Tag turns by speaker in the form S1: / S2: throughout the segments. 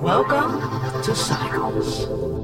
S1: Welcome to Cycles.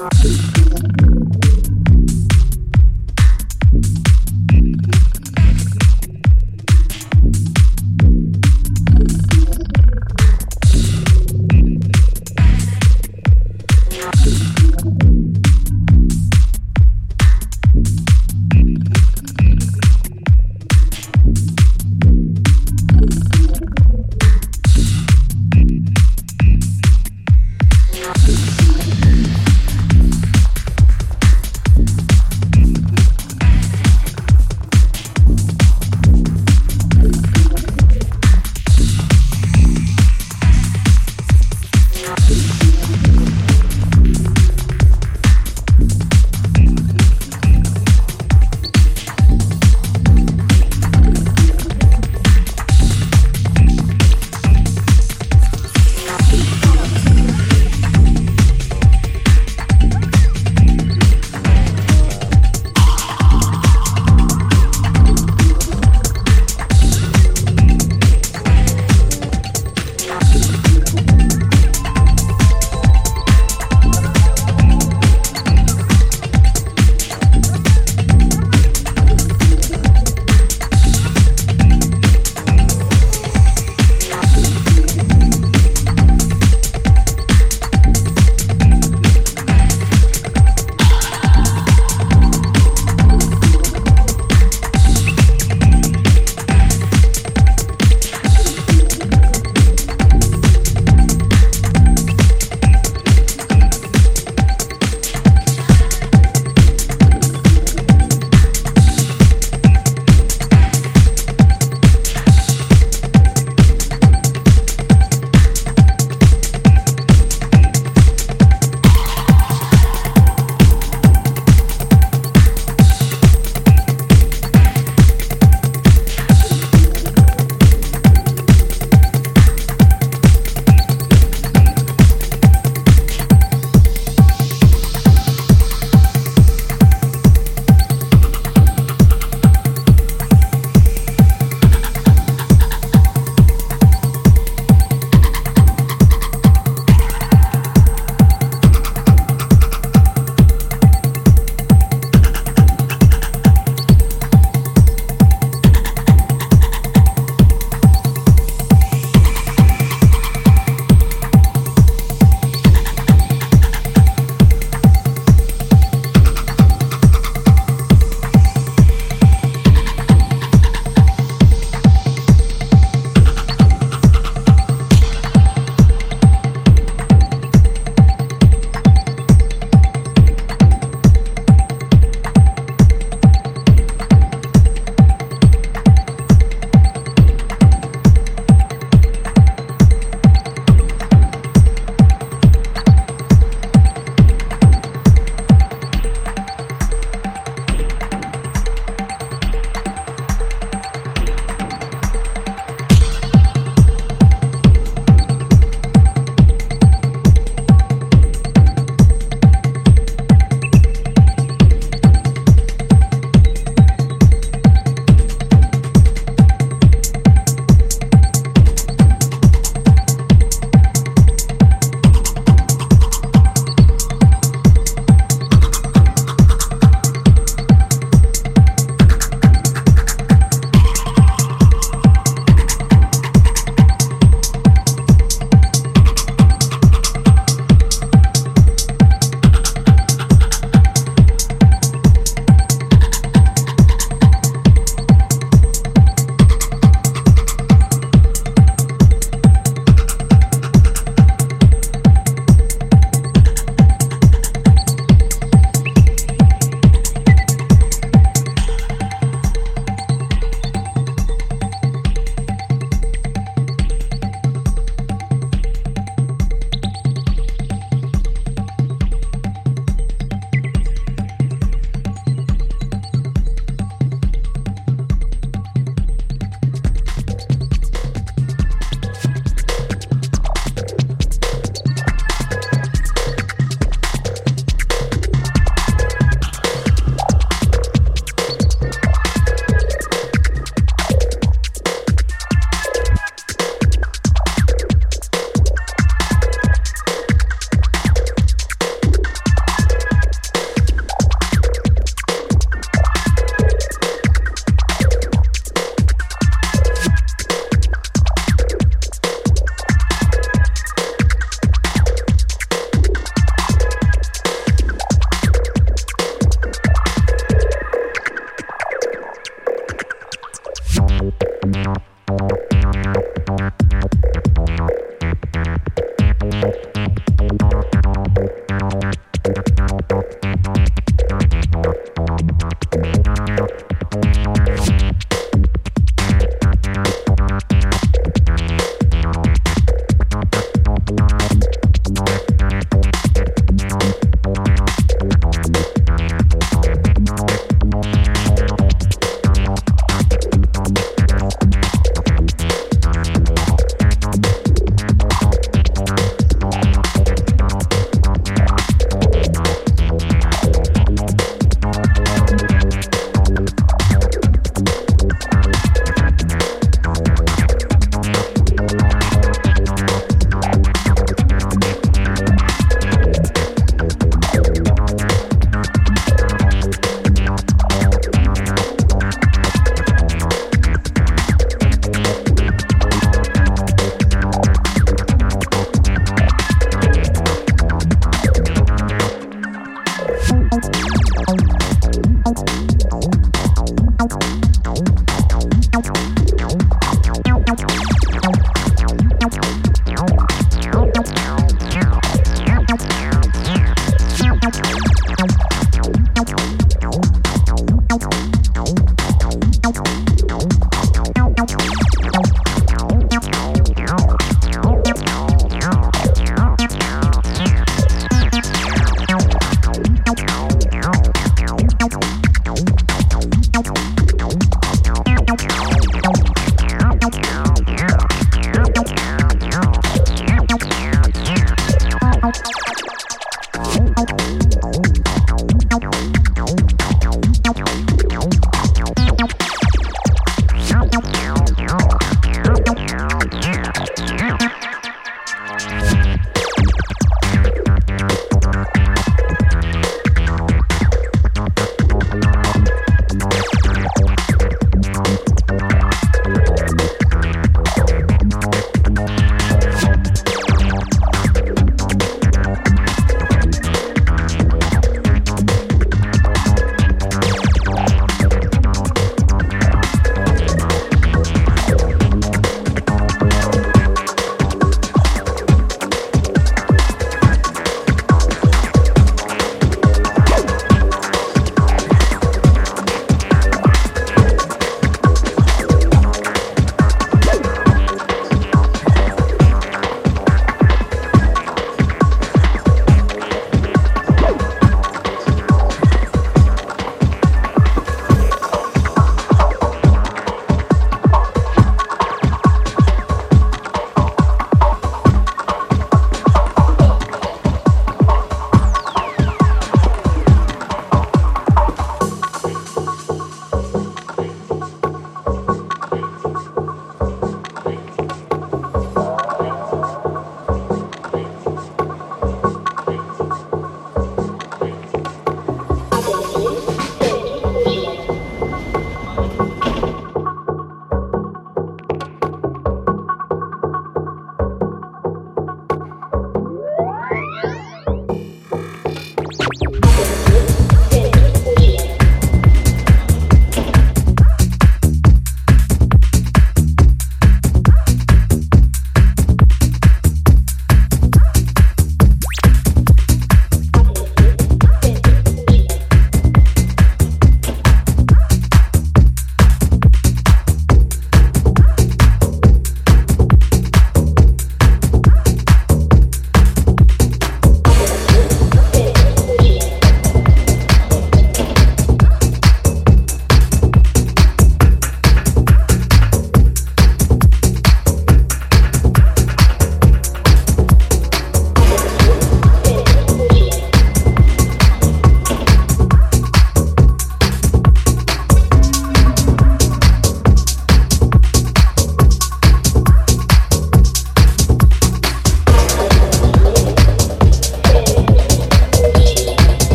S1: Thank you.